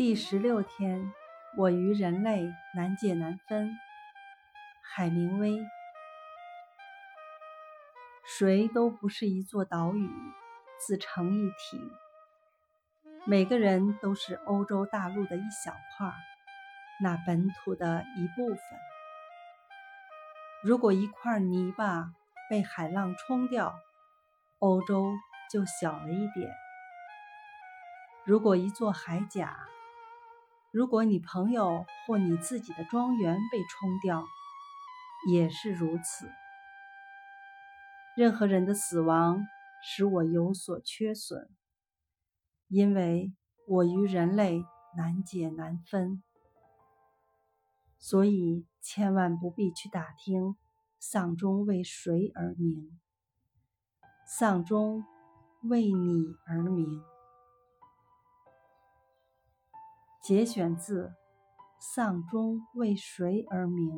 第十六天，我与人类难解难分。海明威。谁都不是一座岛屿，自成一体。每个人都是欧洲大陆的一小块，那本土的一部分。如果一块泥巴被海浪冲掉，欧洲就小了一点；如果一座海甲，如果你朋友或你自己的庄园被冲掉，也是如此。任何人的死亡使我有所缺损，因为我与人类难解难分，所以千万不必去打听丧钟为谁而鸣。丧钟为你而鸣。节选自《丧钟为谁而鸣》。